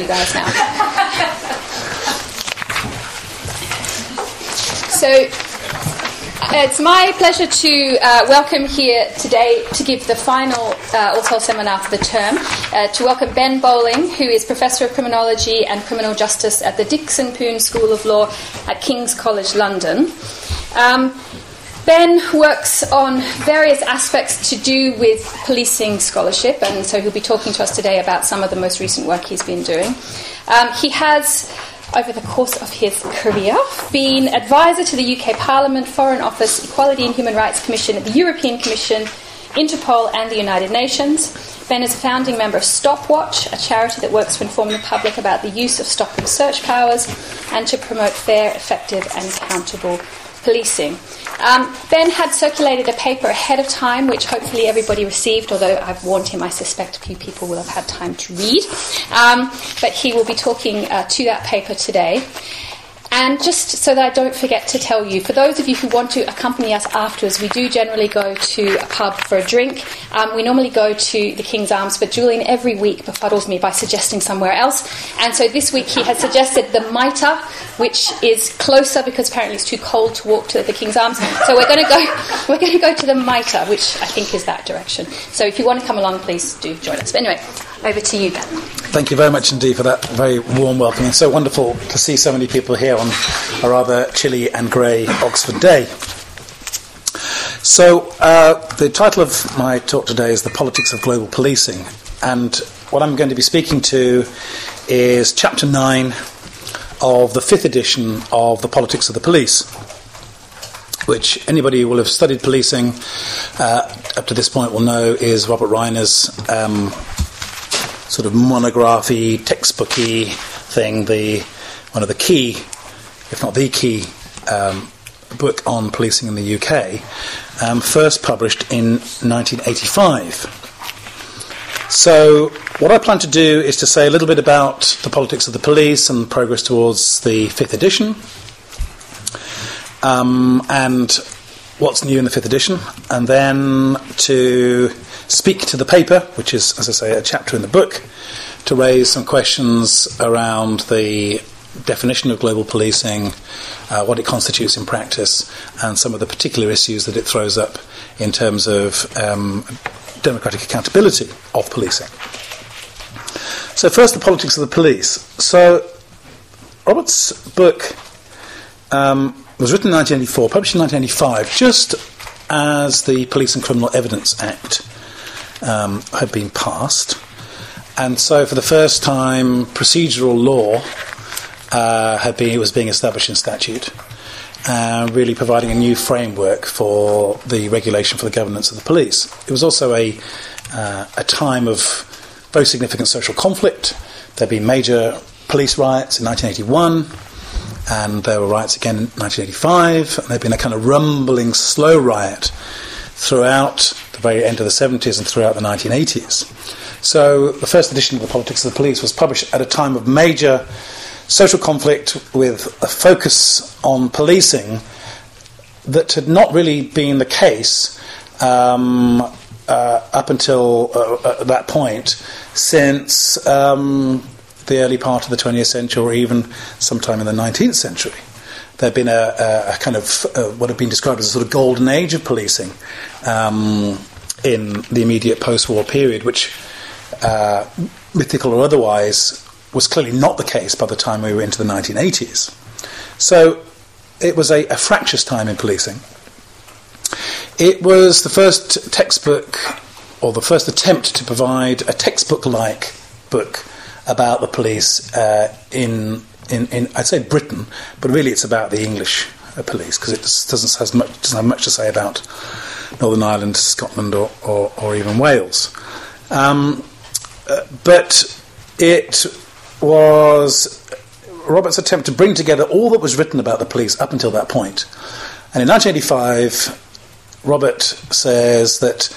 you guys now. so it's my pleasure to uh, welcome here today to give the final uh, All seminar for the term, uh, to welcome Ben Bowling, who is Professor of Criminology and Criminal Justice at the Dickson Poon School of Law at King's College London. Um, Ben works on various aspects to do with policing scholarship, and so he'll be talking to us today about some of the most recent work he's been doing. Um, he has over the course of his career, been advisor to the UK Parliament, Foreign Office, Equality and Human Rights Commission, the European Commission, Interpol, and the United Nations. Ben is a founding member of Stopwatch, a charity that works to inform the public about the use of stop and search powers and to promote fair, effective, and accountable policing. Um, ben had circulated a paper ahead of time, which hopefully everybody received, although I've warned him, I suspect a few people will have had time to read. Um, but he will be talking uh, to that paper today. And just so that I don't forget to tell you, for those of you who want to accompany us afterwards, we do generally go to a pub for a drink. Um, we normally go to the King's Arms, but Julian every week befuddles me by suggesting somewhere else. And so this week he has suggested the Mitre, which is closer because apparently it's too cold to walk to the King's Arms. So we're going to go. We're going to go to the Mitre, which I think is that direction. So if you want to come along, please do join us. But anyway, over to you, Ben. Thank you very much indeed for that very warm welcome. It's so wonderful to see so many people here on a rather chilly and grey Oxford day. So, uh, the title of my talk today is The Politics of Global Policing. And what I'm going to be speaking to is Chapter 9 of the fifth edition of The Politics of the Police, which anybody who will have studied policing uh, up to this point will know is Robert Reiner's um, sort of monography, textbooky thing, the one of the key, if not the key, um, book on policing in the UK, um, first published in 1985. So, what I plan to do is to say a little bit about the politics of the police and progress towards the fifth edition, um, and what's new in the fifth edition, and then to speak to the paper, which is, as I say, a chapter in the book, to raise some questions around the definition of global policing, uh, what it constitutes in practice, and some of the particular issues that it throws up in terms of um, democratic accountability of policing. So, first, the politics of the police. So, Robert's book um, was written in 1984, published in 1985, just as the Police and Criminal Evidence Act um, had been passed. And so, for the first time, procedural law uh, had been, was being established in statute, uh, really providing a new framework for the regulation for the governance of the police. It was also a, uh, a time of very significant social conflict. There had been major police riots in 1981, and there were riots again in 1985, and there had been a kind of rumbling, slow riot throughout the very end of the 70s and throughout the 1980s. So the first edition of the Politics of the Police was published at a time of major social conflict with a focus on policing that had not really been the case um, uh, up until uh, at that point since um, the early part of the 20th century or even sometime in the 19th century there had been a, a, kind of uh, what had been described as a sort of golden age of policing um, in the immediate post-war period, which, uh, mythical or otherwise, was clearly not the case by the time we were into the 1980s. So it was a, a fractious time in policing. It was the first textbook, or the first attempt to provide a textbook-like book about the police uh, in in, in I'd say Britain, but really it's about the English uh, police because it doesn't has much doesn't have much to say about Northern Ireland, Scotland, or or, or even Wales. Um, uh, but it was Robert's attempt to bring together all that was written about the police up until that point. And in 1985, Robert says that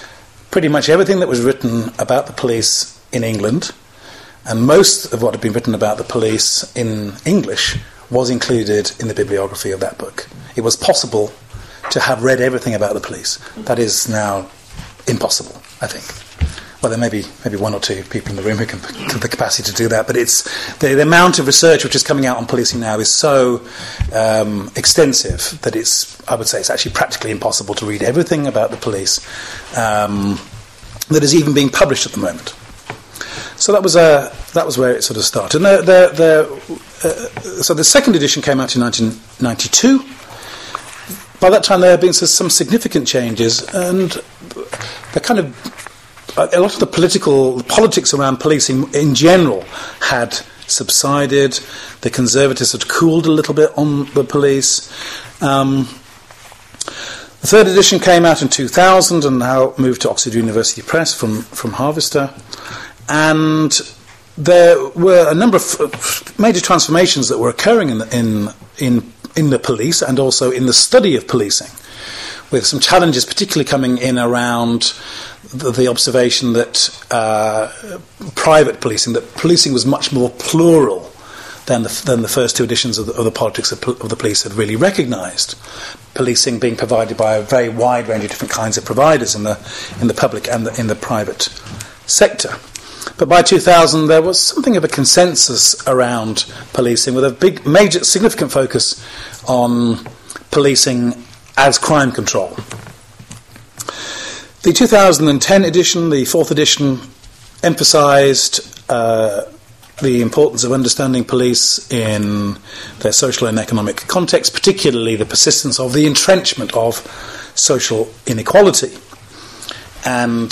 pretty much everything that was written about the police in England and most of what had been written about the police in English was included in the bibliography of that book. It was possible to have read everything about the police. That is now impossible, I think. well, there may be maybe one or two people in the room who can have the capacity to do that, but it's the, the amount of research which is coming out on policing now is so um, extensive that it's I would say it's actually practically impossible to read everything about the police um, that is even being published at the moment. So that was uh, that was where it sort of started. The, the, the, uh, so the second edition came out in 1992. By that time, there had been some significant changes, and the kind of a lot of the political politics around policing in general had subsided. The Conservatives had cooled a little bit on the police. Um, the third edition came out in 2000 and now moved to Oxford University Press from, from Harvester. And there were a number of major transformations that were occurring in, in, in, in the police and also in the study of policing, with some challenges particularly coming in around the, the observation that uh, private policing, that policing was much more plural than the, than the first two editions of the, of the politics of, of, the police had really recognised. Policing being provided by a very wide range of different kinds of providers in the, in the public and the, in the private sector. But by 2000, there was something of a consensus around policing with a big, major, significant focus on policing as crime control. The 2010 edition, the fourth edition, emphasised uh, the importance of understanding police in their social and economic context, particularly the persistence of the entrenchment of social inequality. And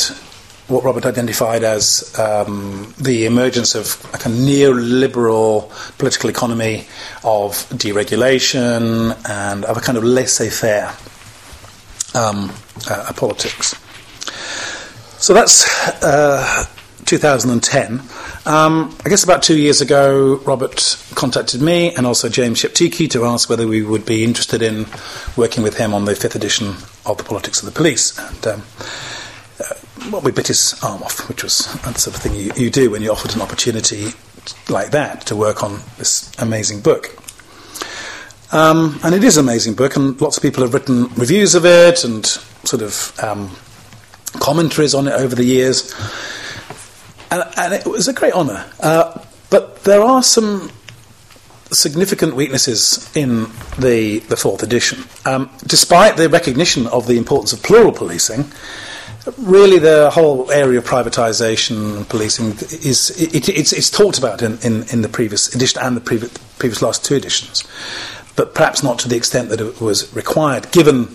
what Robert identified as um, the emergence of a kind of neoliberal political economy of deregulation and of a kind of laissez faire um, uh, politics. So that's uh, 2010. Um, I guess about two years ago, Robert contacted me and also James Sheptycki to ask whether we would be interested in working with him on the fifth edition of The Politics of the Police. And um, well, we bit his arm off, which was the sort of thing you, you do when you're offered an opportunity like that to work on this amazing book. Um, and it is an amazing book, and lots of people have written reviews of it and sort of um, commentaries on it over the years, and, and it was a great honour. Uh, but there are some significant weaknesses in the, the fourth edition. Um, despite the recognition of the importance of plural policing, really the whole area of privatisation and policing is it, it's, it's, talked about in, in, in, the previous edition and the previous, previous last two editions, but perhaps not to the extent that it was required, given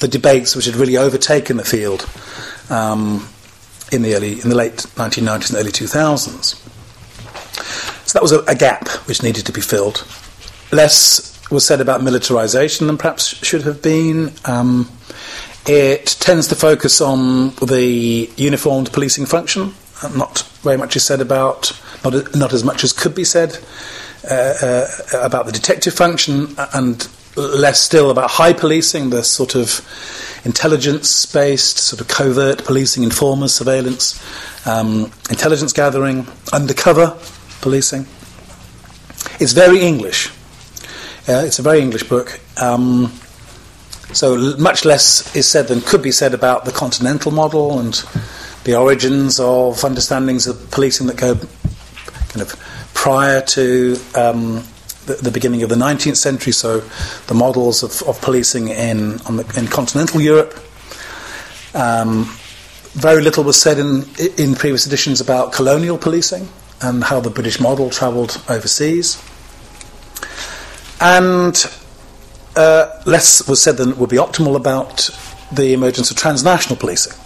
the debates which had really overtaken the field um, in the early, in the late 1990s and early 2000s. So that was a, a gap which needed to be filled. Less was said about militarisation than perhaps should have been. Um, it tends to focus on the uniformed policing function. Not very much is said about, not, not as much as could be said uh, uh, about the detective function, and less still about high policing, the sort of intelligence based, sort of covert policing, informers, surveillance, um, intelligence gathering, undercover policing. It's very English. Uh, it's a very English book. Um, so much less is said than could be said about the continental model and the origins of understandings of policing that go kind of prior to um, the, the, beginning of the 19th century, so the models of, of policing in, the, in continental Europe. Um, very little was said in, in previous editions about colonial policing and how the British model travelled overseas. And uh, less was said than would be optimal about the emergence of transnational policing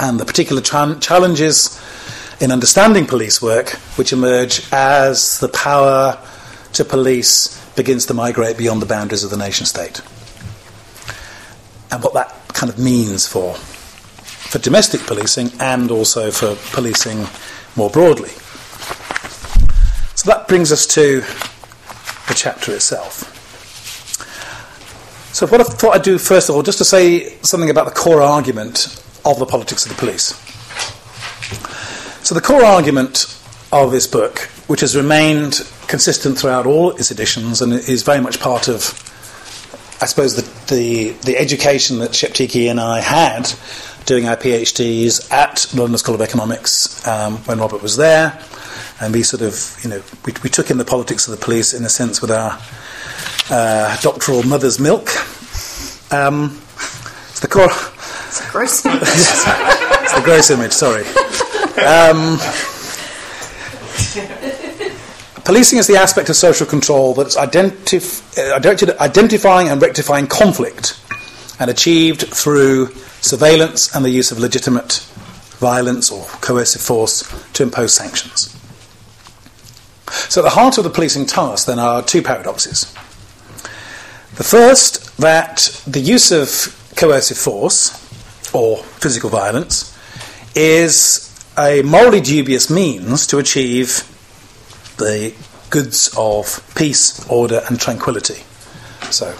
and the particular tra- challenges in understanding police work which emerge as the power to police begins to migrate beyond the boundaries of the nation state. And what that kind of means for, for domestic policing and also for policing more broadly. So that brings us to the chapter itself. So, what I thought I'd do first of all, just to say something about the core argument of the politics of the police. So, the core argument of this book, which has remained consistent throughout all its editions and is very much part of, I suppose, the, the, the education that Sheptycki and I had doing our PhDs at London School of Economics um, when Robert was there, and we sort of, you know, we, we, took in the politics of the police in a sense with our uh, doctoral mother's milk. Um, it's the core. It's a gross image. it's the gross image. Sorry. Um, Policing is the aspect of social control that's identif- uh, identifying and rectifying conflict and achieved through surveillance and the use of legitimate violence or coercive force to impose sanctions. So, at the heart of the policing task then are two paradoxes. The first, that the use of coercive force or physical violence is a morally dubious means to achieve the goods of peace, order, and tranquility. So,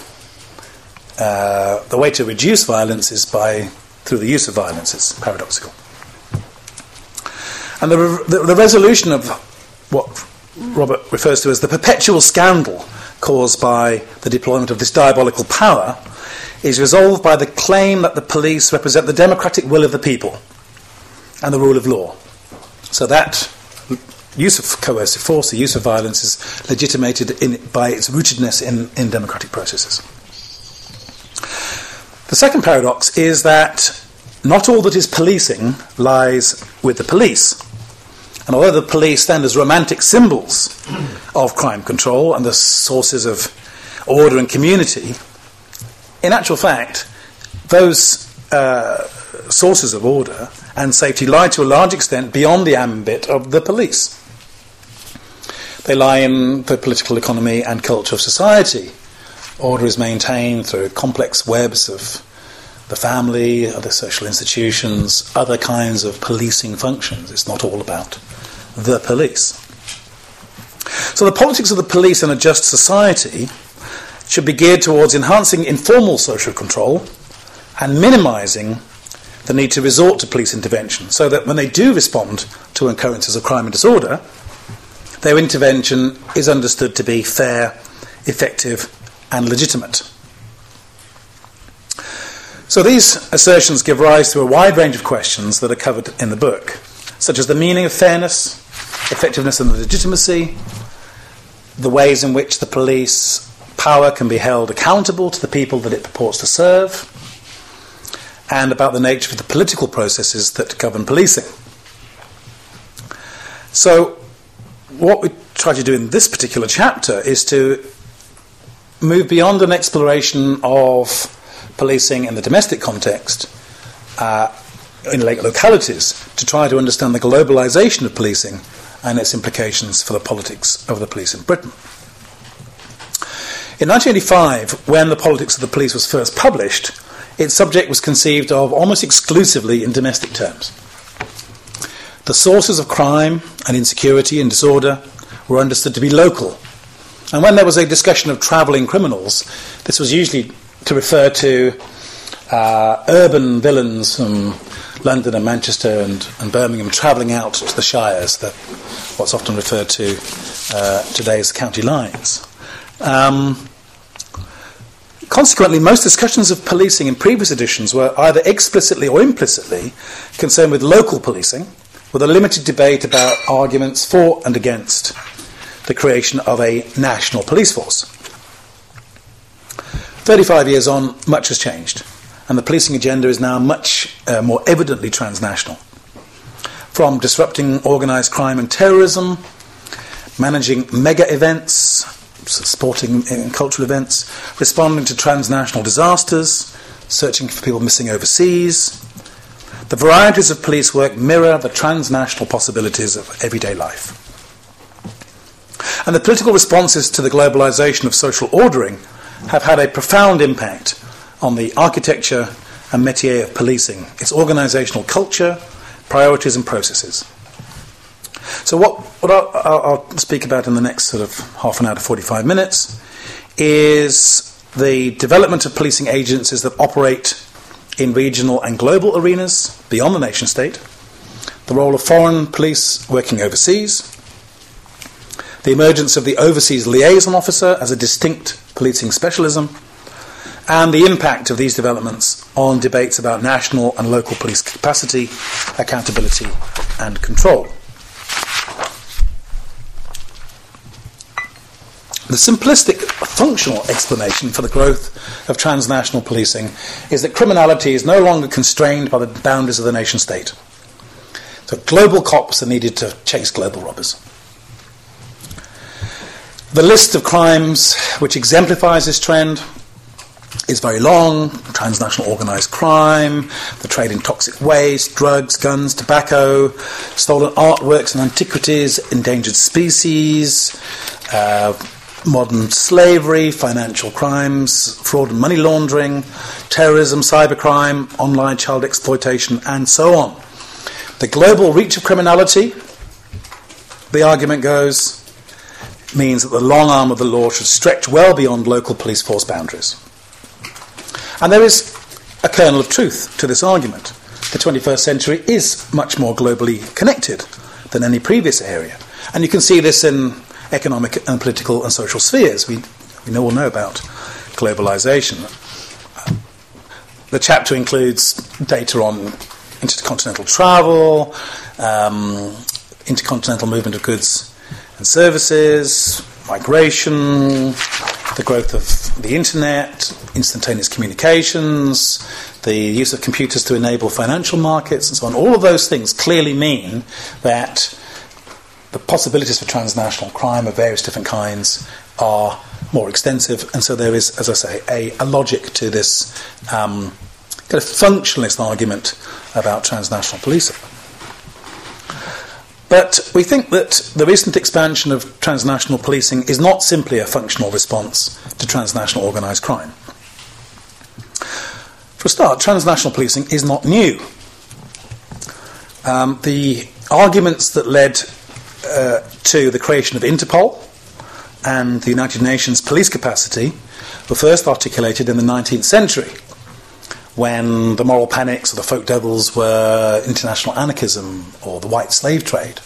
uh, the way to reduce violence is by through the use of violence. It's paradoxical. And the, the, the resolution of what Robert refers to as the perpetual scandal caused by the deployment of this diabolical power is resolved by the claim that the police represent the democratic will of the people and the rule of law. So that use of coercive force, the use of violence, is legitimated in, by its rootedness in, in democratic processes. The second paradox is that not all that is policing lies with the police. And although the police stand as romantic symbols of crime control and the sources of order and community, in actual fact, those uh, sources of order and safety lie to a large extent beyond the ambit of the police. They lie in the political economy and culture of society. Order is maintained through complex webs of the family, other social institutions, other kinds of policing functions. It's not all about the police. So, the politics of the police in a just society should be geared towards enhancing informal social control and minimizing the need to resort to police intervention so that when they do respond to occurrences of crime and disorder, their intervention is understood to be fair, effective, and legitimate. So these assertions give rise to a wide range of questions that are covered in the book, such as the meaning of fairness, effectiveness and legitimacy, the ways in which the police power can be held accountable to the people that it purports to serve, and about the nature of the political processes that govern policing. So, what we try to do in this particular chapter is to move beyond an exploration of policing in the domestic context uh, in localities to try to understand the globalization of policing and its implications for the politics of the police in Britain. In 1985, when The Politics of the Police was first published, its subject was conceived of almost exclusively in domestic terms. The sources of crime and insecurity and disorder were understood to be local. And when there was a discussion of travelling criminals, this was usually to refer to uh, urban villains from London and Manchester and, and Birmingham travelling out to the shires, the, what's often referred to uh, today as county lines. Um, consequently, most discussions of policing in previous editions were either explicitly or implicitly concerned with local policing with a limited debate about arguments for and against the creation of a national police force. 35 years on, much has changed, and the policing agenda is now much uh, more evidently transnational. From disrupting organised crime and terrorism, managing mega events, sporting and cultural events, responding to transnational disasters, searching for people missing overseas, the varieties of police work mirror the transnational possibilities of everyday life. And the political responses to the globalization of social ordering have had a profound impact on the architecture and métier of policing, its organizational culture, priorities, and processes. So, what, what I'll, I'll, speak about in the next sort of half an hour to 45 minutes is the development of policing agencies that operate in regional and global arenas beyond the nation state, the role of foreign police working overseas, the emergence of the overseas liaison officer as a distinct policing specialism, and the impact of these developments on debates about national and local police capacity, accountability, and control. The simplistic functional explanation for the growth of transnational policing is that criminality is no longer constrained by the boundaries of the nation state. So global cops are needed to chase global robbers. The list of crimes which exemplifies this trend is very long transnational organized crime, the trade in toxic waste, drugs, guns, tobacco, stolen artworks and antiquities, endangered species, uh, modern slavery, financial crimes, fraud and money laundering, terrorism, cybercrime, online child exploitation, and so on. The global reach of criminality, the argument goes, means that the long arm of the law should stretch well beyond local police force boundaries. And there is a kernel of truth to this argument. The 21st century is much more globally connected than any previous area. And you can see this in economic and political and social spheres. We, we all know about globalization. The chapter includes data on intercontinental travel, um, intercontinental movement of goods and services, migration, the growth of the internet, instantaneous communications, the use of computers to enable financial markets, and so on. All of those things clearly mean that the possibilities for transnational crime of various different kinds are more extensive, and so there is, as I say, a, a logic to this um, kind of functionalist argument about transnational policing. But we think that the recent expansion of transnational policing is not simply a functional response to transnational organised crime. For a start, transnational policing is not new. Um, the arguments that led uh, to the creation of Interpol and the United Nations police capacity were first articulated in the 19th century when the moral panics or the folk devils were international anarchism or the white slave trade.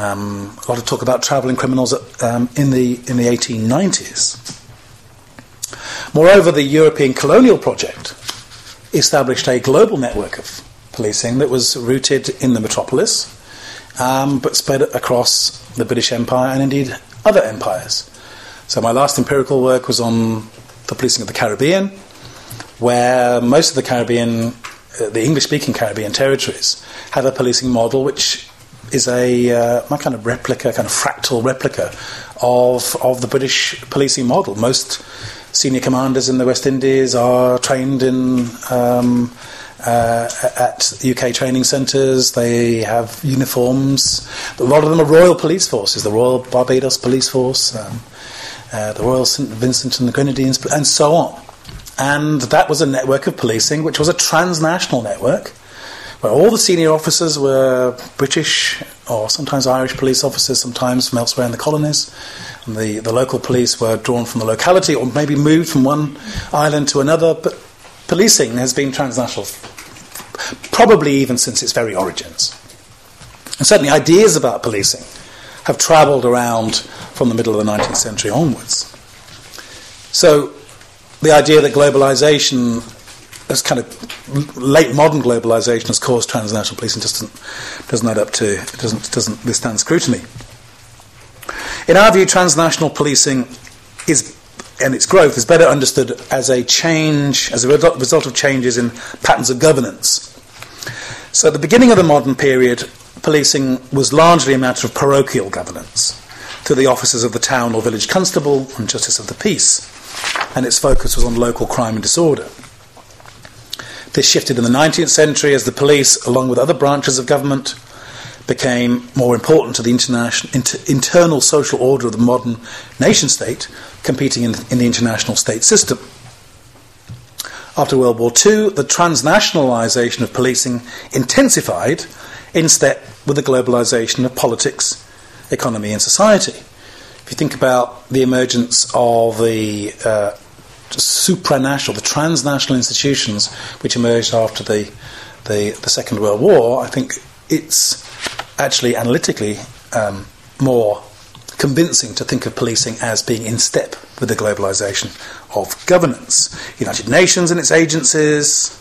Um, a lot of talk about travelling criminals um, in the in the 1890s. Moreover, the European colonial project established a global network of policing that was rooted in the metropolis, um, but spread across the British Empire and indeed other empires. So my last empirical work was on the policing of the Caribbean, where most of the Caribbean, uh, the English-speaking Caribbean territories, have a policing model which is a uh, my kind of replica, kind of fractal replica of of the British policing model. Most senior commanders in the West Indies are trained in. Um, uh, at UK training centres, they have uniforms. A lot of them are Royal Police Forces, the Royal Barbados Police Force, um, uh, the Royal St Vincent and the Grenadines, and so on. And that was a network of policing, which was a transnational network, where all the senior officers were British or sometimes Irish police officers, sometimes from elsewhere in the colonies. And the, the local police were drawn from the locality or maybe moved from one island to another. But policing has been transnational, probably even since its very origins. And certainly ideas about policing have travelled around from the middle of the 19th century onwards. So the idea that globalization, this kind of late modern globalization, has caused transnational policing just doesn't, doesn't add up to, it doesn't, doesn't withstand scrutiny. In our view, transnational policing is, and its growth is better understood as a change, as a result of changes in patterns of governance. So at the beginning of the modern period, policing was largely a matter of parochial governance to the officers of the town or village constable and justice of the peace and its focus was on local crime and disorder. This shifted in the 19th century as the police, along with other branches of government, became more important to the international, inter, internal social order of the modern nation state, competing in, in the international state system. After World War II, the transnationalisation of policing intensified in step with the globalisation of politics, economy, and society if you think about the emergence of the uh, supranational, the transnational institutions which emerged after the, the, the, Second World War, I think it's actually analytically um, more convincing to think of policing as being in step with the globalization of governance. United Nations and its agencies,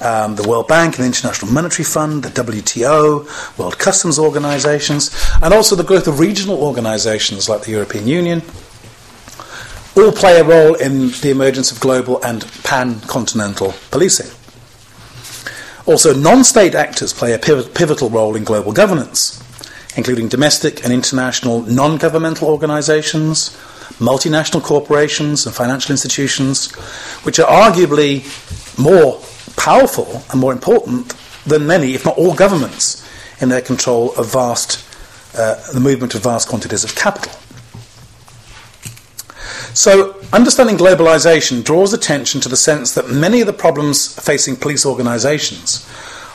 um, the World Bank and the International Monetary Fund, the WTO, World Customs Organizations, and also the growth of regional organizations like the European Union, all play a role in the emergence of global and pan continental policing. Also, non state actors play a pivotal role in global governance, including domestic and international non governmental organizations, multinational corporations, and financial institutions, which are arguably more powerful and more important than many, if not all, governments in their control of vast, uh, the movement of vast quantities of capital. So, understanding globalization draws attention to the sense that many of the problems facing police organizations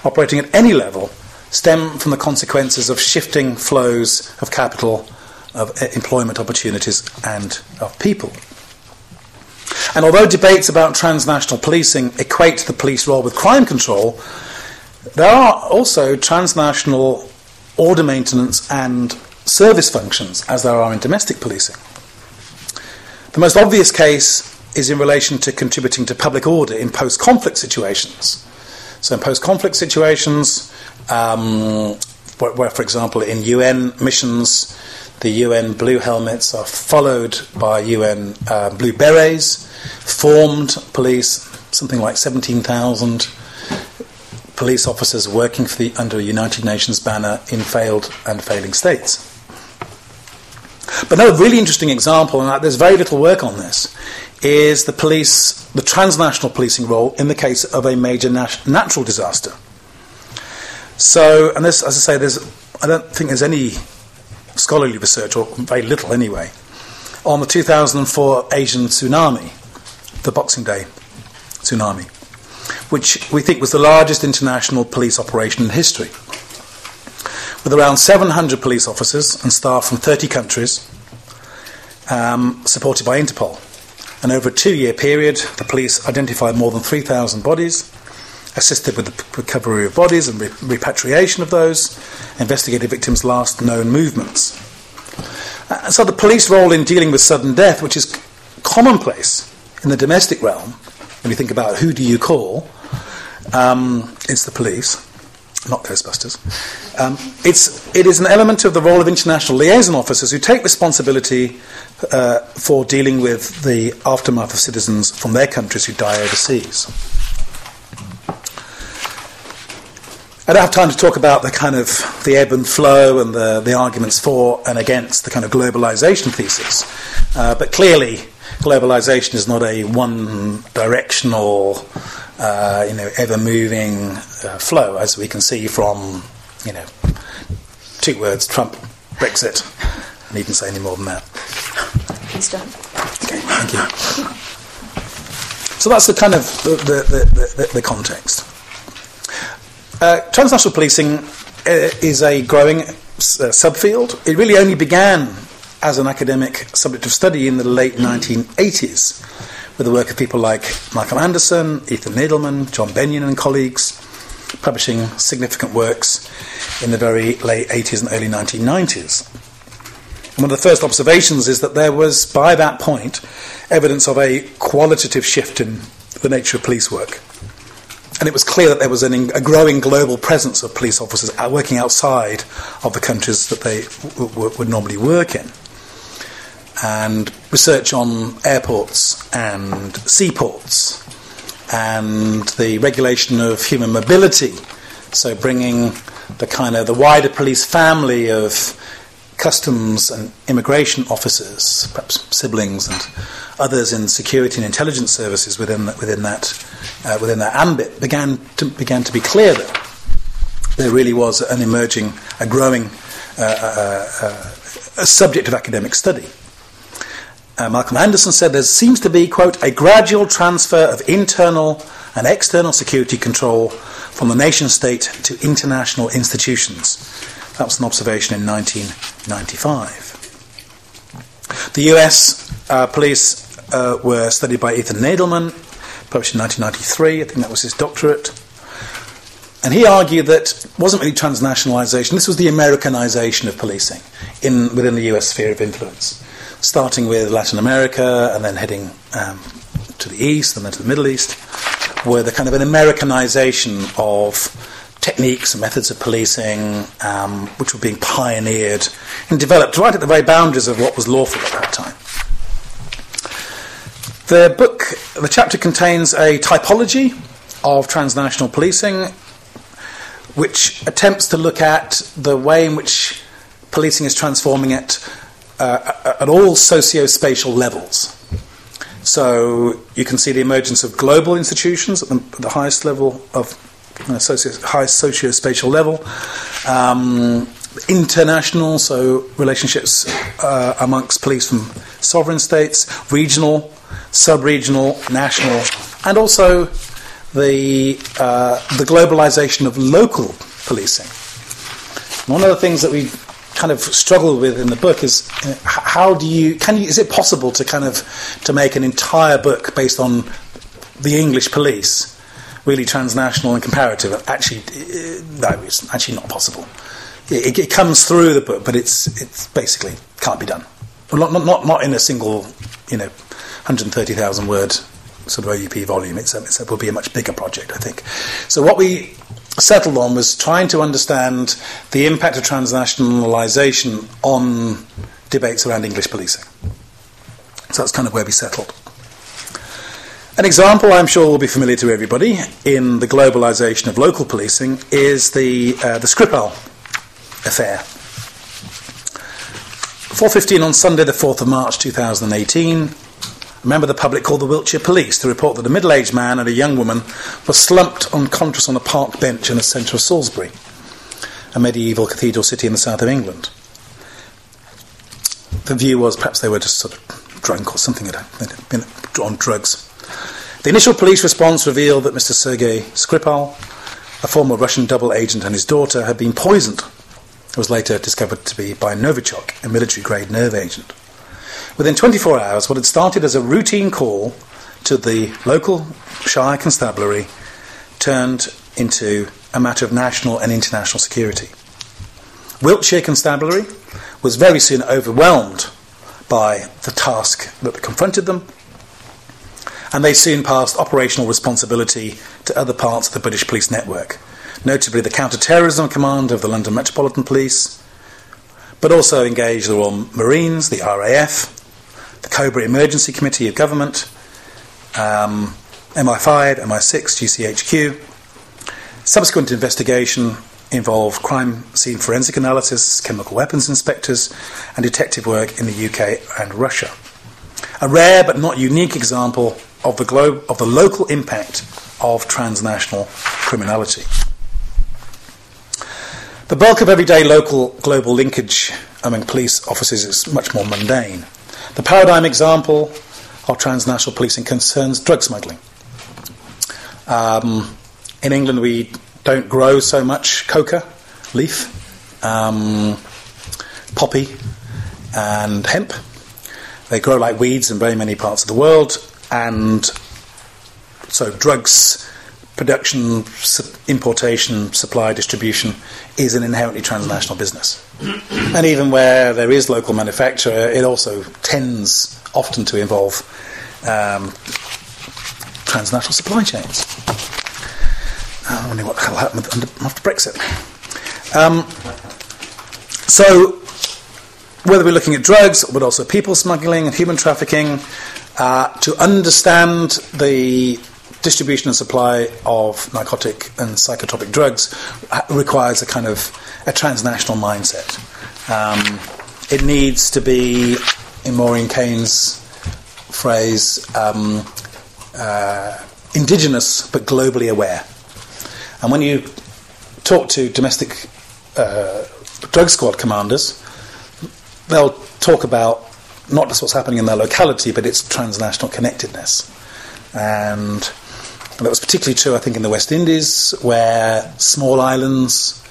operating at any level stem from the consequences of shifting flows of capital, of uh, employment opportunities, and of people. And although debates about transnational policing equate the police role with crime control, there are also transnational order maintenance and service functions, as there are in domestic policing. The most obvious case is in relation to contributing to public order in post conflict situations. So, in post conflict situations, um, where, where, for example, in UN missions, the UN blue helmets are followed by UN uh, blue berets, formed police, something like 17,000 police officers working the, under a United Nations banner in failed and failing states. But another really interesting example, and there's very little work on this, is the police, the transnational policing role in the case of a major nat- natural disaster. So, and this, as I say, there's, I don't think there's any scholarly research, or very little anyway, on the 2004 Asian tsunami, the Boxing Day tsunami, which we think was the largest international police operation in history with around 700 police officers and staff from 30 countries, um, supported by Interpol. And over a two year period, the police identified more than 3,000 bodies, assisted with the recovery of bodies and re- repatriation of those, investigated victims' last known movements. Uh, so the police role in dealing with sudden death, which is commonplace in the domestic realm, when you think about who do you call, um, it's the police not Ghostbusters. Um, it's, it is an element of the role of international liaison officers who take responsibility uh, for dealing with the aftermath of citizens from their countries who die overseas. I don't have time to talk about the kind of the ebb and flow and the, the arguments for and against the kind of globalization thesis, uh, but clearly globalization is not a one directional uh, you know, ever moving uh, flow, as we can see from, you know, two words Trump, Brexit. I needn't say any more than that. Please don't. Okay, thank you. So that's the kind of the, the, the, the context. Uh, transnational policing uh, is a growing uh, subfield. It really only began as an academic subject of study in the late 1980s with the work of people like Malcolm Anderson, Ethan Nadelmann, John Benyon, and colleagues, publishing significant works in the very late 80s and early 1990s. And one of the first observations is that there was, by that point, evidence of a qualitative shift in the nature of police work. And it was clear that there was an, a growing global presence of police officers uh, working outside of the countries that they w- w- would normally work in and research on airports and seaports and the regulation of human mobility. So bringing the kind of the wider police family of customs and immigration officers, perhaps siblings and others in security and intelligence services within that, within that uh, within that ambit began to began to be clear that there really was an emerging, a growing uh, uh, uh a subject of academic study uh, Malcolm Anderson said there seems to be, quote, a gradual transfer of internal and external security control from the nation state to international institutions. That was an observation in 1995. The US uh, police uh, were studied by Ethan Nadelmann, published in 1993. I think that was his doctorate. And he argued that it wasn't really transnationalization, this was the Americanization of policing in, within the US sphere of influence, starting with Latin America and then heading um, to the east and then to the Middle East, were the kind of an Americanisation of techniques and methods of policing um, which were being pioneered and developed right at the very boundaries of what was lawful at that time. The book, the chapter contains a typology of transnational policing which attempts to look at the way in which policing is transforming it uh, at all socio-spatial levels. So you can see the emergence of global institutions at the, the highest level of uh, socio, high socio-spatial level. Um, international, so relationships uh, amongst police from sovereign states, regional, sub-regional, national, and also the, uh, the globalization of local policing. One of the things that we kind of struggle with in the book is uh, how do you can you is it possible to kind of to make an entire book based on the English police really transnational and comparative actually uh, no it's actually not possible it, it, comes through the book but it's it's basically can't be done well, not, not not in a single you know 130,000 word sort of OUP volume. It's a, it's it will be a much bigger project, I think. So what we settled on was trying to understand the impact of transnationalisation on debates around English policing. So that's kind of where we settled. An example I'm sure will be familiar to everybody in the globalisation of local policing is the, uh, the Skripal affair. 4.15 on Sunday the 4th of March 2018, a member of the public called the Wiltshire Police to report that a middle aged man and a young woman were slumped unconscious on a park bench in the centre of Salisbury, a medieval cathedral city in the south of England. The view was perhaps they were just sort of drunk or something, they'd been on drugs. The initial police response revealed that Mr. Sergei Skripal, a former Russian double agent, and his daughter had been poisoned. It was later discovered to be by Novichok, a military grade nerve agent. Within 24 hours, what had started as a routine call to the local Shire Constabulary turned into a matter of national and international security. Wiltshire Constabulary was very soon overwhelmed by the task that confronted them, and they soon passed operational responsibility to other parts of the British police network, notably the Counter-Terrorism Command of the London Metropolitan Police, but also engaged the Royal Marines, the RAF, the Cobra Emergency Committee of Government, um, MI5, MI6, GCHQ. Subsequent investigation involved crime scene forensic analysis, chemical weapons inspectors, and detective work in the UK and Russia. A rare but not unique example of the, glo- of the local impact of transnational criminality. The bulk of everyday local global linkage among police officers is much more mundane. The paradigm example of transnational policing concerns drug smuggling. Um, in England, we don't grow so much coca leaf, um, poppy, and hemp. They grow like weeds in very many parts of the world, and so drugs production, importation, supply, distribution is an inherently transnational business. And even where there is local manufacture, it also tends often to involve um, transnational supply chains. I wonder what will happen after Brexit. Um, so, whether we're looking at drugs, but also people smuggling and human trafficking, uh, to understand the distribution and supply of narcotic and psychotropic drugs requires a kind of a transnational mindset. Um, it needs to be, in Maureen Cain's phrase, um, uh, indigenous but globally aware. And when you talk to domestic uh, drug squad commanders, they'll talk about not just what's happening in their locality, but its transnational connectedness. And and that was particularly true, I think, in the West Indies, where small islands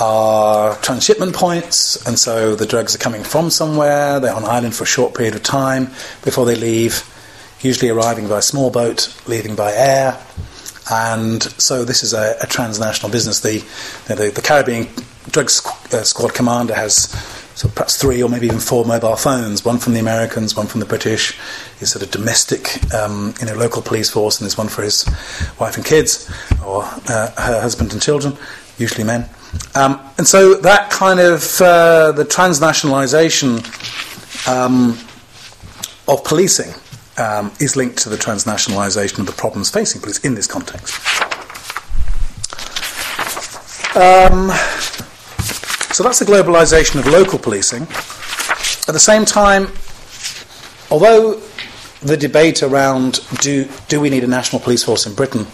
are transshipment points, and so the drugs are coming from somewhere, they're on island for a short period of time before they leave, usually arriving by small boat, leaving by air, And so this is a, a transnational business. The, the, the Caribbean Drug uh, Squad commander has so perhaps three or maybe even four mobile phones, one from the Americans, one from the British, his sort of domestic, um, you know, local police force, and there's one for his wife and kids, or uh, her husband and children, usually men. Um, and so that kind of uh, the transnationalisation um, of policing um, is linked to the transnationalisation of the problems facing police in this context. So that's the globalisation of local policing. At the same time, although the debate around do, do we need a national police force in Britain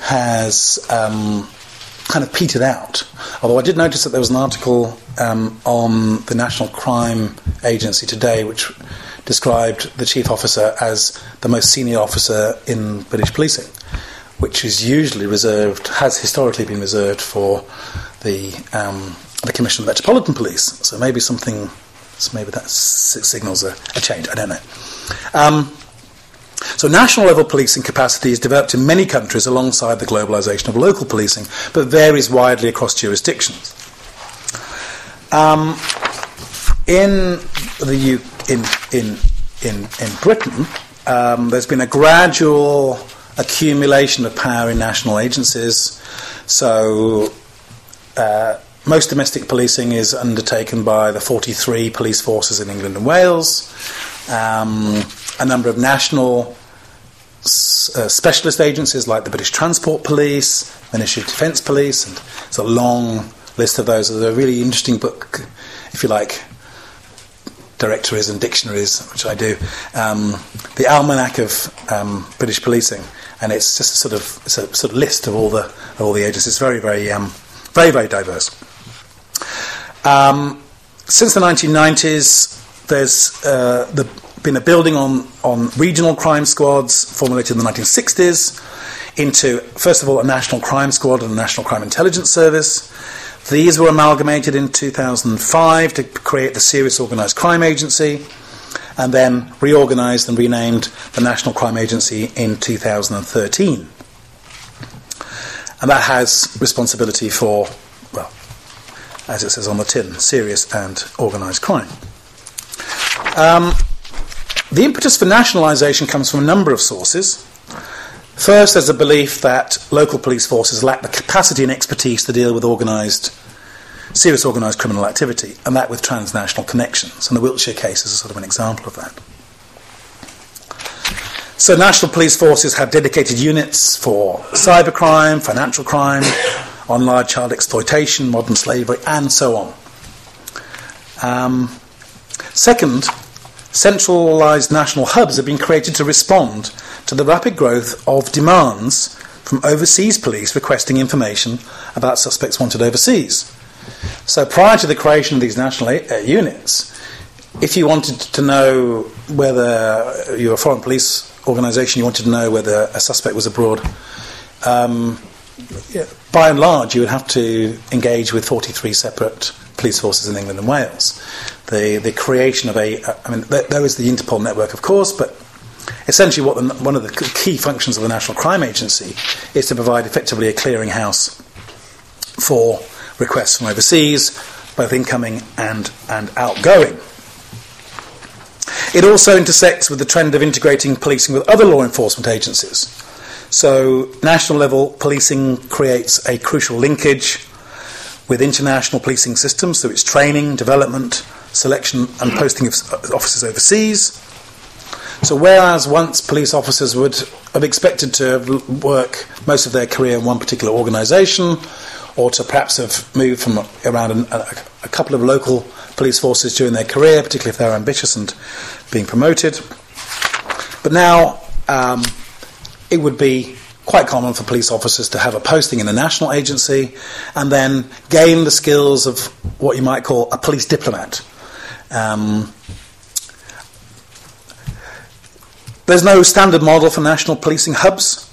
has um, kind of petered out. Although I did notice that there was an article um, on the National Crime Agency today which described the chief officer as the most senior officer in British policing, which is usually reserved, has historically been reserved for the um, the Commission of Metropolitan Police. So maybe something, so maybe that signals a, a, change. I don't know. Um, so national level policing capacity is developed in many countries alongside the globalisation of local policing, but varies widely across jurisdictions. Um, in the U- in in in in Britain, um, there's been a gradual accumulation of power in national agencies. So. Uh, most domestic policing is undertaken by the 43 police forces in England and Wales. Um, a number of national uh, specialist agencies like the British Transport Police, the Ministry of Defence Police, and it's a long list of those. There's a really interesting book, if you like, directories and dictionaries, which I do, um, the Almanac of um, British Policing, and it's just a sort of it's a sort of list of all the of all the agencies. It's very very um, very very diverse. Um, since the 1990s, there's uh, the, been a building on, on regional crime squads formulated in the 1960s into, first of all, a national crime squad and a national crime intelligence service. These were amalgamated in 2005 to create the Serious Organised Crime Agency and then reorganised and renamed the National Crime Agency in 2013. And that has responsibility for as it says on the tin, serious and organised crime. Um, the impetus for nationalisation comes from a number of sources. First, there's a belief that local police forces lack the capacity and expertise to deal with organised, serious organised criminal activity, and that with transnational connections. And the Wiltshire case is sort of an example of that. So, national police forces have dedicated units for cybercrime, financial crime, on large child exploitation, modern slavery, and so on. Um, second, centralised national hubs have been created to respond to the rapid growth of demands from overseas police requesting information about suspects wanted overseas. So prior to the creation of these national uh, units, if you wanted to know whether you're a foreign police organisation, you wanted to know whether a suspect was abroad, um, by and large, you would have to engage with 43 separate police forces in England and Wales. The, the creation of a, I mean, there, there is the Interpol network, of course, but essentially what the, one of the key functions of the National Crime Agency is to provide effectively a clearinghouse for requests from overseas, both incoming and, and outgoing. It also intersects with the trend of integrating policing with other law enforcement agencies. So, national level policing creates a crucial linkage with international policing systems, so it's training, development, selection, and posting of officers overseas. So, whereas once police officers would have expected to work most of their career in one particular organisation, or to perhaps have moved from around a, a, couple of local police forces during their career, particularly if they're ambitious and being promoted. But now, um, it would be quite common for police officers to have a posting in a national agency and then gain the skills of what you might call a police diplomat. Um, there's no standard model for national policing hubs,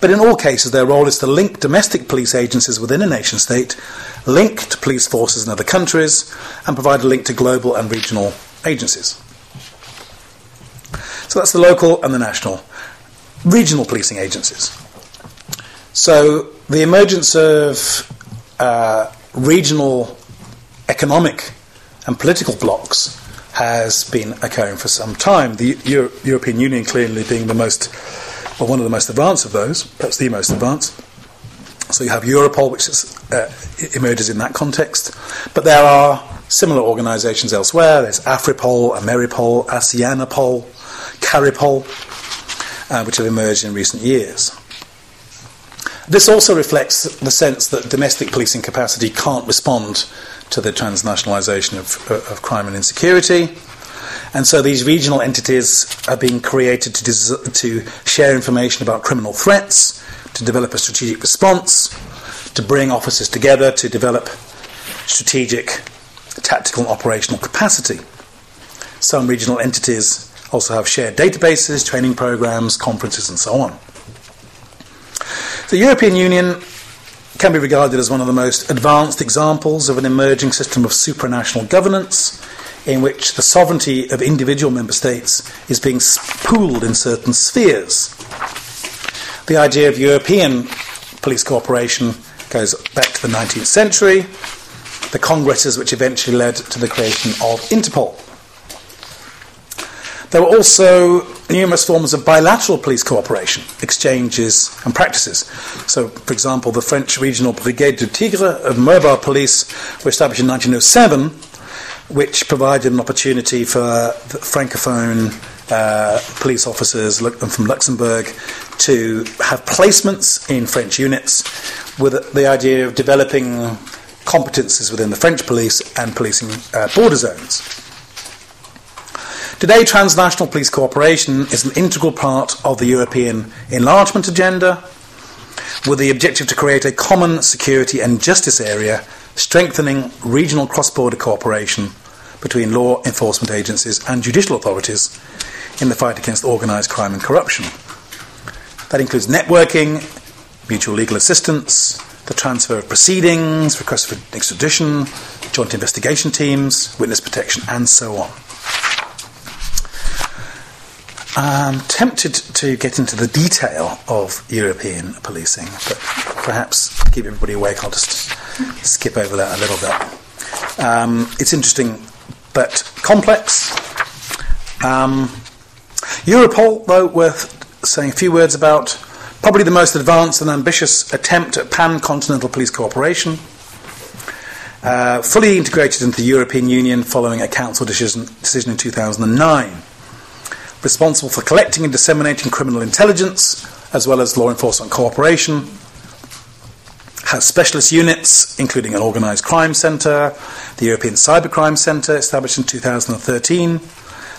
but in all cases, their role is to link domestic police agencies within a nation state, link to police forces in other countries, and provide a link to global and regional agencies. So that's the local and the national regional policing agencies. So the emergence of uh, regional economic and political blocks has been occurring for some time. The Euro- European Union clearly being the most, well, one of the most advanced of those, perhaps the most advanced. So you have Europol, which is, uh, emerges in that context. But there are similar organisations elsewhere. There's Afripol, Ameripol, Aseanapol, Caripol, uh, which have emerged in recent years. This also reflects the sense that domestic policing capacity can't respond to the transnationalisation of, of crime and insecurity. And so these regional entities are being created to, des- to share information about criminal threats, to develop a strategic response, to bring officers together, to develop strategic, tactical, and operational capacity. Some regional entities also have shared databases, training programs, conferences, and so on. The European Union can be regarded as one of the most advanced examples of an emerging system of supranational governance in which the sovereignty of individual member states is being pooled in certain spheres. The idea of European police cooperation goes back to the 19th century, the congresses which eventually led to the creation of Interpol. There were also numerous forms of bilateral police cooperation, exchanges, and practices. So, for example, the French regional Brigade du Tigre of mobile police were established in 1907, which provided an opportunity for francophone uh, police officers from Luxembourg to have placements in French units with the idea of developing competences within the French police and policing uh, border zones. Today, transnational police cooperation is an integral part of the European enlargement agenda, with the objective to create a common security and justice area, strengthening regional cross border cooperation between law enforcement agencies and judicial authorities in the fight against organised crime and corruption. That includes networking, mutual legal assistance, the transfer of proceedings, requests for extradition, joint investigation teams, witness protection, and so on. I'm tempted to get into the detail of European policing, but perhaps to keep everybody awake, I'll just skip over that a little bit. Um, it's interesting but complex. Um, Europol, though, worth saying a few words about, probably the most advanced and ambitious attempt at pan continental police cooperation. Uh, fully integrated into the European Union following a Council decision, decision in 2009 responsible for collecting and disseminating criminal intelligence, as well as law enforcement cooperation. Has specialist units, including an organised crime centre, the European Cybercrime Centre, established in 2013,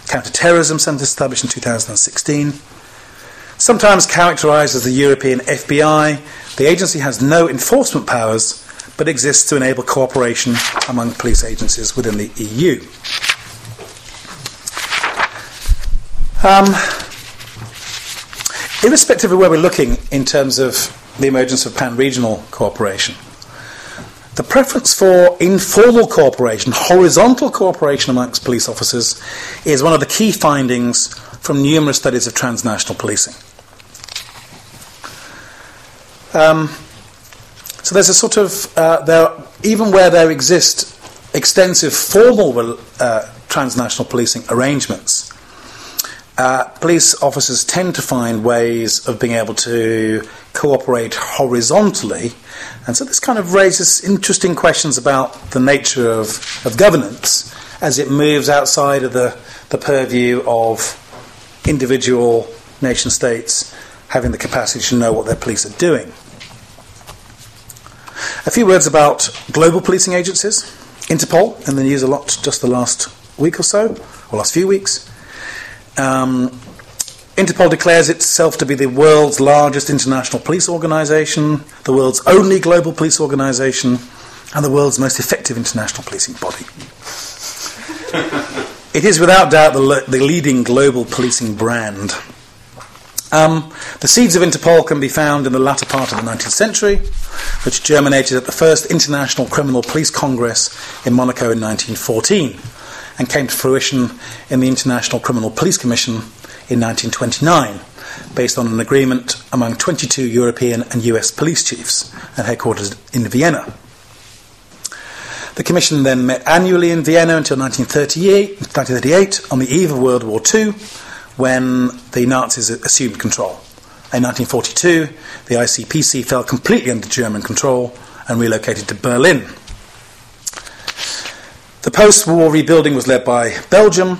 Counter-Terrorism Centre, established in 2016. Sometimes characterised as the European FBI, the agency has no enforcement powers but exists to enable cooperation among police agencies within the EU. Um, irrespective of where we're looking in terms of the emergence of pan regional cooperation, the preference for informal cooperation, horizontal cooperation amongst police officers, is one of the key findings from numerous studies of transnational policing. Um, so there's a sort of uh, there, even where there exist extensive formal uh, transnational policing arrangements, uh, police officers tend to find ways of being able to cooperate horizontally. And so this kind of raises interesting questions about the nature of, of governance as it moves outside of the, the purview of individual nation states having the capacity to know what their police are doing. A few words about global policing agencies. Interpol, in the news a lot just the last week or so, or last few weeks. Um, Interpol declares itself to be the world's largest international police organisation, the world's only global police organisation, and the world's most effective international policing body. it is without doubt the, le- the leading global policing brand. Um, the seeds of Interpol can be found in the latter part of the 19th century, which germinated at the first International Criminal Police Congress in Monaco in 1914 and came to fruition in the International Criminal Police Commission in 1929, based on an agreement among 22 European and US police chiefs and headquartered in Vienna. The Commission then met annually in Vienna until 1938, 1938 on the eve of World War II, when the Nazis assumed control. In 1942, the ICPC fell completely under German control and relocated to Berlin. The post war rebuilding was led by Belgium,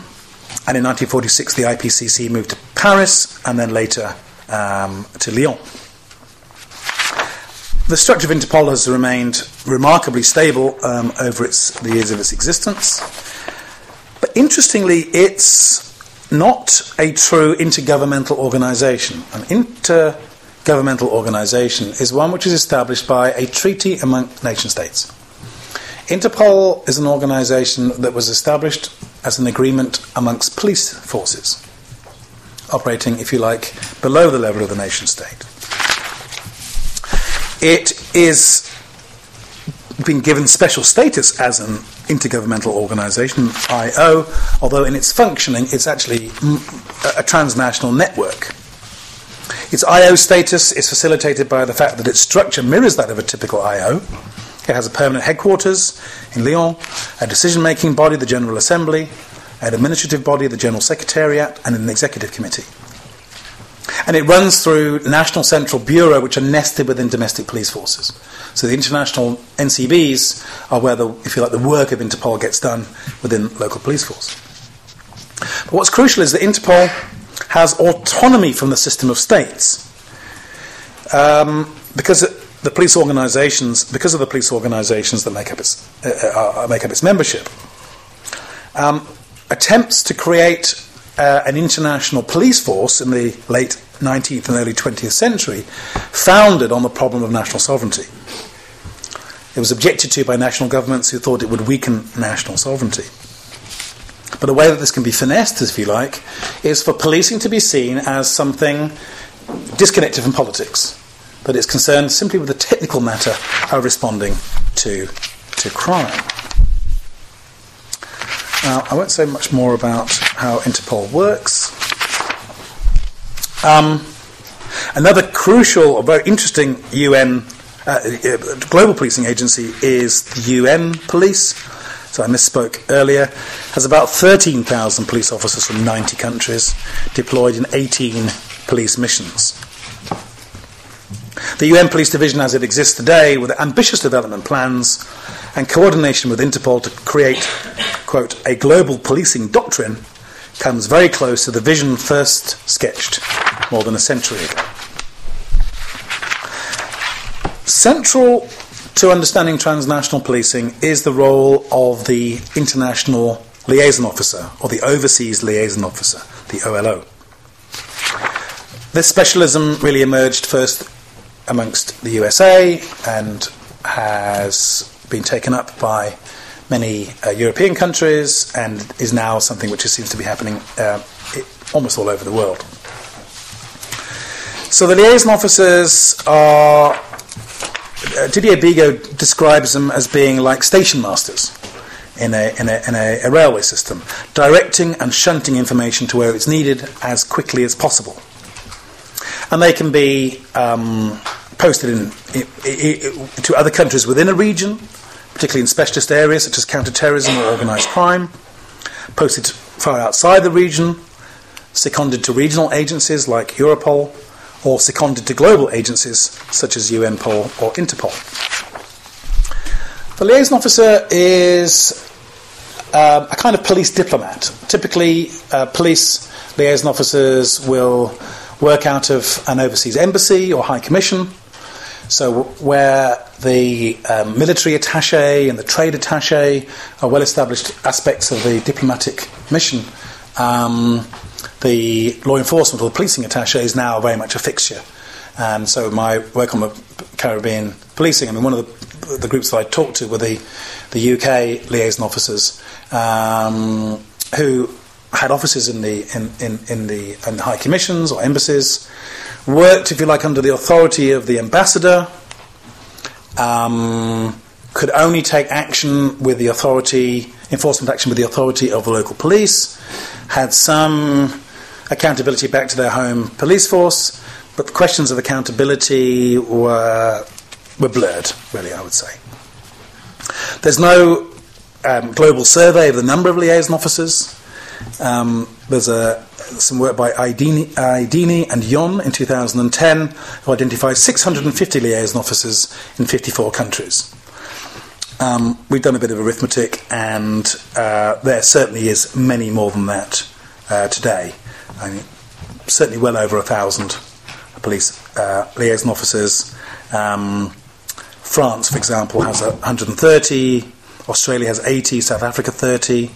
and in 1946, the IPCC moved to Paris and then later um, to Lyon. The structure of Interpol has remained remarkably stable um, over its, the years of its existence. But interestingly, it's not a true intergovernmental organisation. An intergovernmental organisation is one which is established by a treaty among nation states. Interpol is an organisation that was established as an agreement amongst police forces, operating, if you like, below the level of the nation state. It is been given special status as an intergovernmental organisation, IO, although in its functioning it's actually a transnational network. Its IO status is facilitated by the fact that its structure mirrors that of a typical IO. It has a permanent headquarters in Lyon, a decision making body, the General Assembly, an administrative body, the General Secretariat, and an executive committee. And it runs through National Central Bureau, which are nested within domestic police forces. So the international NCBs are where the, if you like, the work of Interpol gets done within local police force. But what's crucial is that Interpol has autonomy from the system of states. Um, because the police organisations, because of the police organisations that make up its, uh, uh, make up its membership, um, attempts to create uh, an international police force in the late 19th and early 20th century founded on the problem of national sovereignty. It was objected to by national governments who thought it would weaken national sovereignty. But a way that this can be finessed, if you like, is for policing to be seen as something disconnected from politics, that it's concerned simply with the technical matter of responding to, to crime. Now, I won't say much more about how Interpol works. Um, another crucial or very interesting UN uh, uh, global policing agency is the UN Police. So I misspoke earlier. Has about 13,000 police officers from 90 countries deployed in 18 police missions. The UN Police Division, as it exists today, with ambitious development plans and coordination with Interpol to create, quote, a global policing doctrine, comes very close to the vision first sketched more than a century ago. Central to understanding transnational policing is the role of the international liaison officer or the overseas liaison officer, the OLO. This specialism really emerged first amongst the USA and has been taken up by many uh, European countries and is now something which seems to be happening uh, almost all over the world. So the liaison officers are. Uh, Didier Bigo describes them as being like station masters in, a, in, a, in a, a railway system, directing and shunting information to where it's needed as quickly as possible. And they can be um, posted in, to other countries within a region, particularly in specialist areas such as counterterrorism or organised crime, posted far outside the region, seconded to regional agencies like Europol, or seconded to global agencies such as UNPOL or Interpol. The liaison officer is uh, a kind of police diplomat. Typically, uh, police liaison officers will work out of an overseas embassy or high commission so, where the um, military attache and the trade attache are well established aspects of the diplomatic mission, um, the law enforcement or the policing attache is now very much a fixture. And so, my work on the Caribbean policing, I mean, one of the, the groups that I talked to were the, the UK liaison officers um, who had offices in the, in, in, in, the, in the high commissions or embassies worked, if you like, under the authority of the ambassador, um, could only take action with the authority, enforcement action with the authority of the local police, had some accountability back to their home police force, but the questions of accountability were, were blurred, really, I would say. There's no um, global survey of the number of liaison officers. Um, there's a, some work by Idini, and Yon in 2010 who identified 650 liaison officers in 54 countries. Um, we've done a bit of arithmetic, and uh, there certainly is many more than that uh, today. I mean, certainly well over a thousand police uh, liaison officers. Um, France, for example, has 130. Australia has 80. South Africa 30.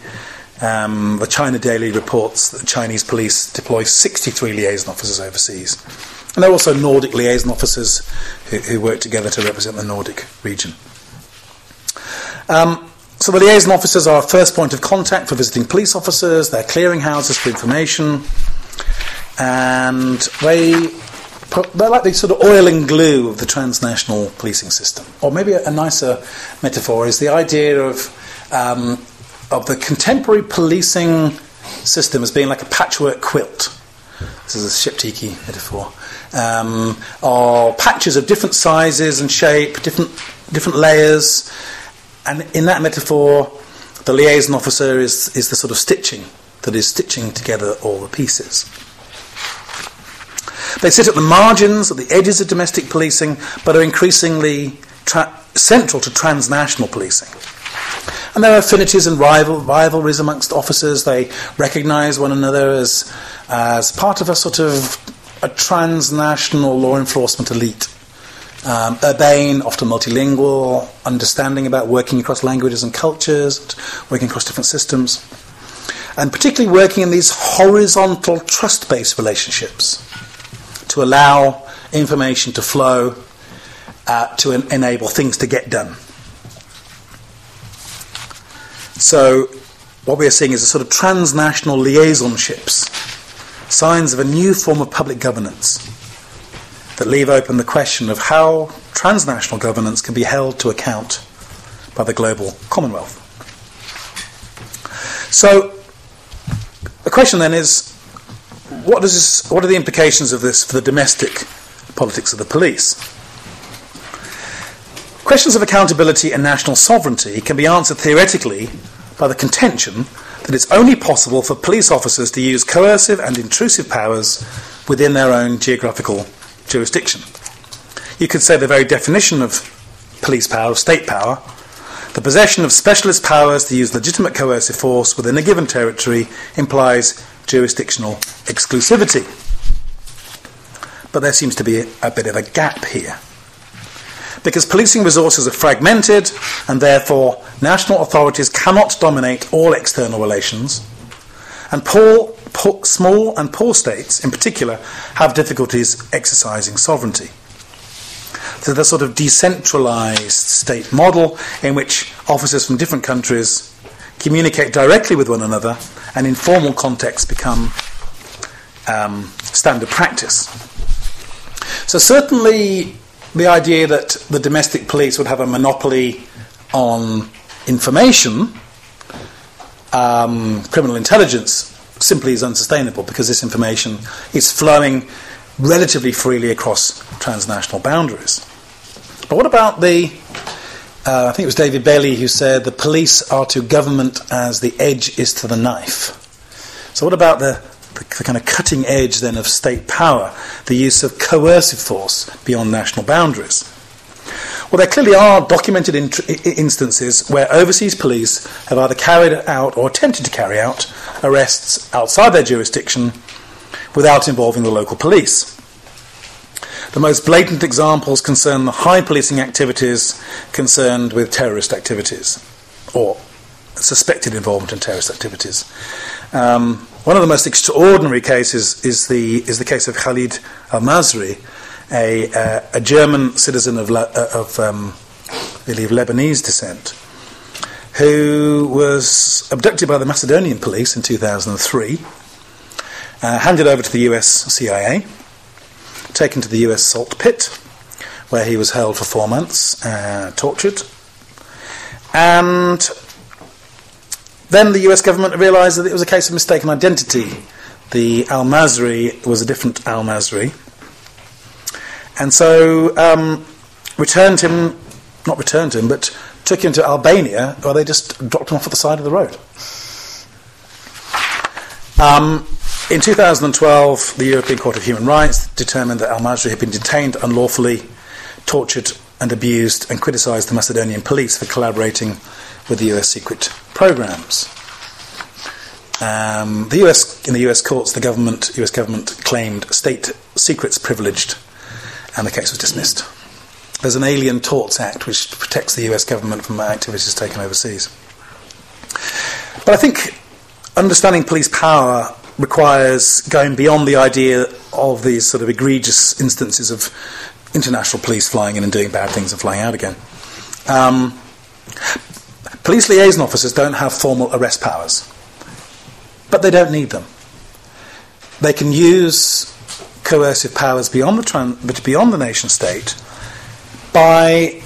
Um, the China Daily reports that Chinese police deploy 63 liaison officers overseas. And there are also Nordic liaison officers who, who work together to represent the Nordic region. Um, so the liaison officers are a first point of contact for visiting police officers, they're clearinghouses for information, and they they're like the sort of oil and glue of the transnational policing system. Or maybe a, a nicer metaphor is the idea of um, of the contemporary policing system as being like a patchwork quilt. This is a Sheptycki metaphor. Um, or patches of different sizes and shape, different different layers, and in that metaphor, the liaison officer is, is the sort of stitching that is stitching together all the pieces. They sit at the margins, at the edges of domestic policing, but are increasingly tra- central to transnational policing. And there are affinities and rival, rivalries amongst officers. They recognise one another as, as part of a sort of a transnational law enforcement elite um, urbane, often multilingual, understanding about working across languages and cultures, working across different systems, and particularly working in these horizontal trust based relationships to allow information to flow uh, to en- enable things to get done. So, what we are seeing is a sort of transnational liaisonships, signs of a new form of public governance that leave open the question of how transnational governance can be held to account by the global commonwealth. So, the question then is what, does this, what are the implications of this for the domestic politics of the police? Questions of accountability and national sovereignty can be answered theoretically by the contention that it's only possible for police officers to use coercive and intrusive powers within their own geographical jurisdiction. You could say the very definition of police power, of state power, the possession of specialist powers to use legitimate coercive force within a given territory implies jurisdictional exclusivity. But there seems to be a bit of a gap here. Because policing resources are fragmented, and therefore national authorities cannot dominate all external relations, and poor poor, small and poor states, in particular, have difficulties exercising sovereignty. So the sort of decentralized state model in which officers from different countries communicate directly with one another and in formal contexts become um, standard practice. So certainly the idea that the domestic police would have a monopoly on information, um, criminal intelligence simply is unsustainable because this information is flowing relatively freely across transnational boundaries. But what about the uh, I think it was David Bayley who said the police are to government as the edge is to the knife. So, what about the, the, the, kind of cutting edge then of state power, the use of coercive force beyond national boundaries? Well, there clearly are documented instances where overseas police have either carried out or attempted to carry out arrests outside their jurisdiction without involving the local police. The most blatant examples concern the high policing activities concerned with terrorist activities or suspected involvement in terrorist activities. Um, one of the most extraordinary cases is the, is the case of Khalid al Masri, a, uh, a German citizen of, uh, of um, I believe, Lebanese descent, who was abducted by the Macedonian police in 2003, uh, handed over to the US CIA, taken to the US salt pit, where he was held for four months, uh, tortured, and then the US government realised that it was a case of mistaken identity the Al Masri was a different Al Masri. And so um, returned him, not returned him, but took him to Albania, where they just dropped him off at the side of the road. Um, in 2012, the European Court of Human Rights determined that Al Masri had been detained unlawfully, tortured, and abused, and criticised the Macedonian police for collaborating with the US secret programs. Um, the US in the US courts, the government, US government claimed state secrets privileged and the case was dismissed. There's an Alien Torts Act which protects the US government from activities taken overseas. But I think understanding police power requires going beyond the idea of these sort of egregious instances of international police flying in and doing bad things and flying out again. Um, police liaison officers don't have formal arrest powers, but they don't need them. They can use coercive powers beyond the, tran- beyond the nation state by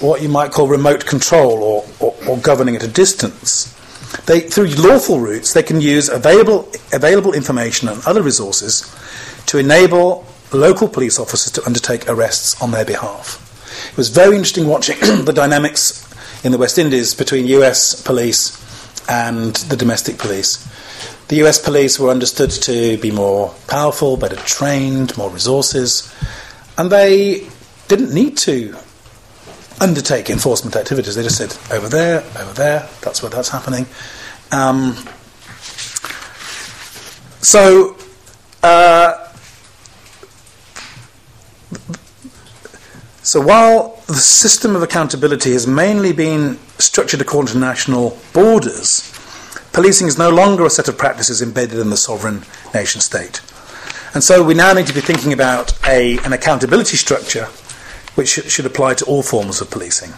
what you might call remote control or, or, or governing at a distance. They, through lawful routes, they can use available, available information and other resources to enable local police officers to undertake arrests on their behalf. It was very interesting watching the dynamics in the West Indies between US police and the domestic police. The US police were understood to be more powerful, better trained, more resources, and they didn't need to undertake enforcement activities. They just said, over there, over there, that's where that's happening. Um, so, uh, so while the system of accountability has mainly been structured according to national borders, Policing is no longer a set of practices embedded in the sovereign nation state. And so we now need to be thinking about a, an accountability structure which sh- should apply to all forms of policing,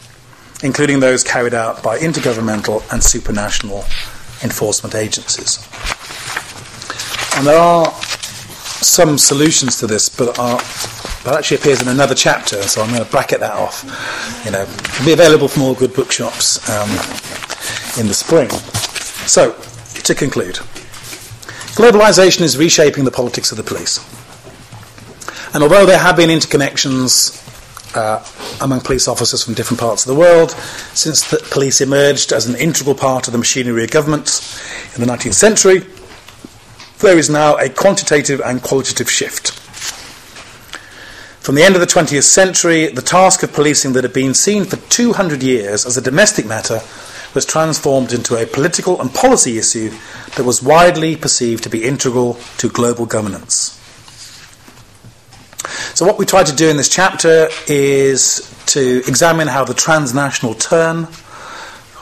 including those carried out by intergovernmental and supranational enforcement agencies. And there are some solutions to this, but are but actually appears in another chapter, so I'm going to bracket that off. You know, it'll be available from all good bookshops um, in the spring. So, to conclude, globalization is reshaping the politics of the police. And although there have been interconnections uh, among police officers from different parts of the world since the police emerged as an integral part of the machinery of government in the 19th century, there is now a quantitative and qualitative shift. From the end of the 20th century, the task of policing that had been seen for 200 years as a domestic matter was transformed into a political and policy issue that was widely perceived to be integral to global governance. So, what we try to do in this chapter is to examine how the transnational turn,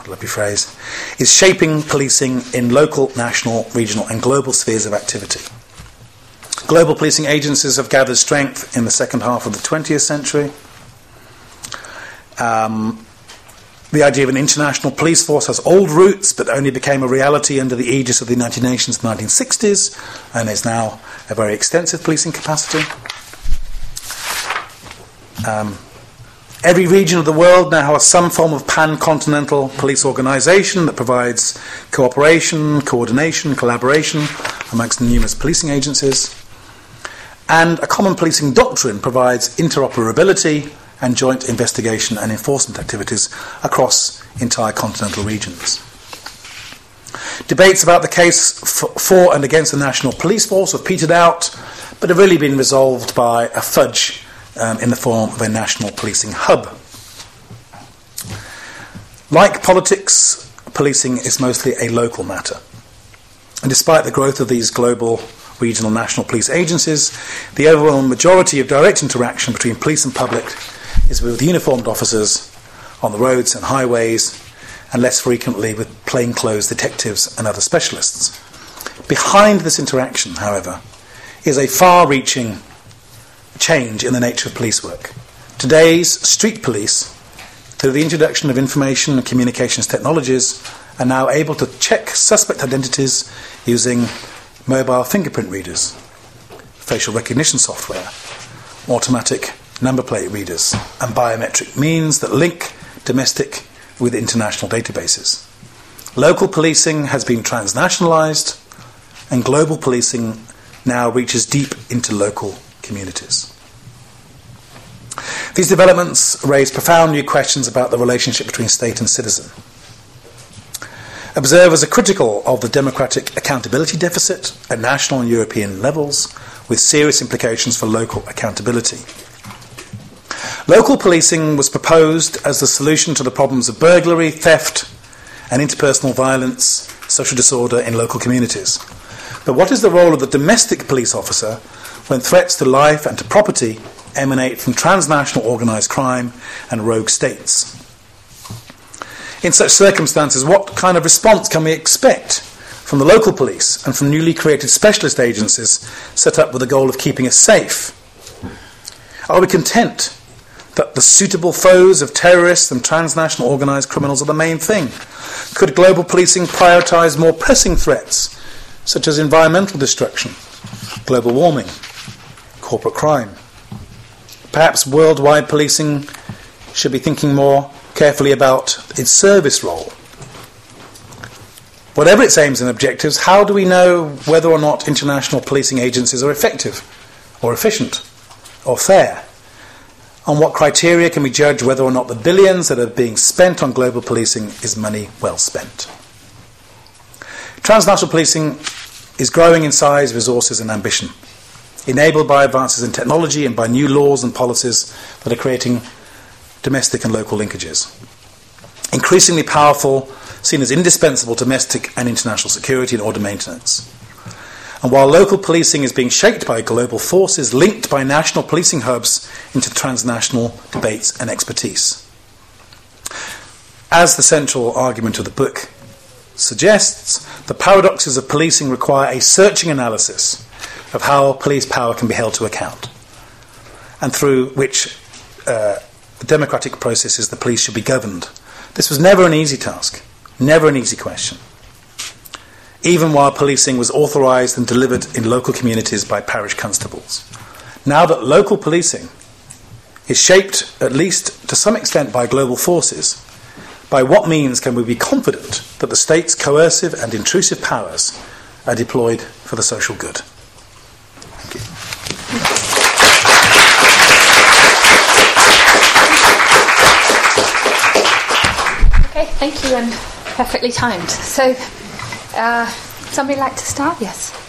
lovely phrase, is shaping policing in local, national, regional, and global spheres of activity. Global policing agencies have gathered strength in the second half of the 20th century. Um, the idea of an international police force has old roots, but only became a reality under the aegis of the United Nations in the 1960s, and is now a very extensive policing capacity. Um, every region of the world now has some form of pan continental police organisation that provides cooperation, coordination, collaboration amongst numerous policing agencies. And a common policing doctrine provides interoperability and joint investigation and enforcement activities across entire continental regions. Debates about the case for and against the national police force have petered out, but have really been resolved by a fudge um, in the form of a national policing hub. Like politics, policing is mostly a local matter. And despite the growth of these global regional national police agencies, the overwhelming majority of direct interaction between police and public is with uniformed officers on the roads and highways, and less frequently with plainclothes detectives and other specialists. Behind this interaction, however, is a far reaching change in the nature of police work. Today's street police, through the introduction of information and communications technologies, are now able to check suspect identities using mobile fingerprint readers, facial recognition software, automatic number plate readers, and biometric means that link domestic with international databases. Local policing has been transnationalized, and global policing now reaches deep into local communities. These developments raise profound new questions about the relationship between state and citizen. Observers are critical of the democratic accountability deficit at national and European levels, with serious implications for local accountability. Local policing was proposed as the solution to the problems of burglary, theft, and interpersonal violence, social disorder in local communities. But what is the role of the domestic police officer when threats to life and to property emanate from transnational organised crime and rogue states? In such circumstances, what kind of response can we expect from the local police and from newly created specialist agencies set up with the goal of keeping us safe? Are we content that the suitable foes of terrorists and transnational organised criminals are the main thing? Could global policing prioritise more pressing threats, such as environmental destruction, global warming, corporate crime? Perhaps worldwide policing should be thinking more carefully about its service role. Whatever its aims and objectives, how do we know whether or not international policing agencies are effective, or efficient, or fair? On what criteria can we judge whether or not the billions that are being spent on global policing is money well spent? Transnational policing is growing in size, resources, and ambition, enabled by advances in technology and by new laws and policies that are creating domestic and local linkages. Increasingly powerful, seen as indispensable domestic and international security and order maintenance. And while local policing is being shaped by global forces linked by national policing hubs into transnational debates and expertise. As the central argument of the book suggests, the paradoxes of policing require a searching analysis of how police power can be held to account, and through which uh, democratic processes the police should be governed. This was never an easy task, never an easy question even while policing was authorised and delivered in local communities by parish constables. Now that local policing is shaped, at least to some extent, by global forces, by what means can we be confident that the state's coercive and intrusive powers are deployed for the social good? Thank you. Thank you, and perfectly timed. So, uh, somebody like to start? Yes.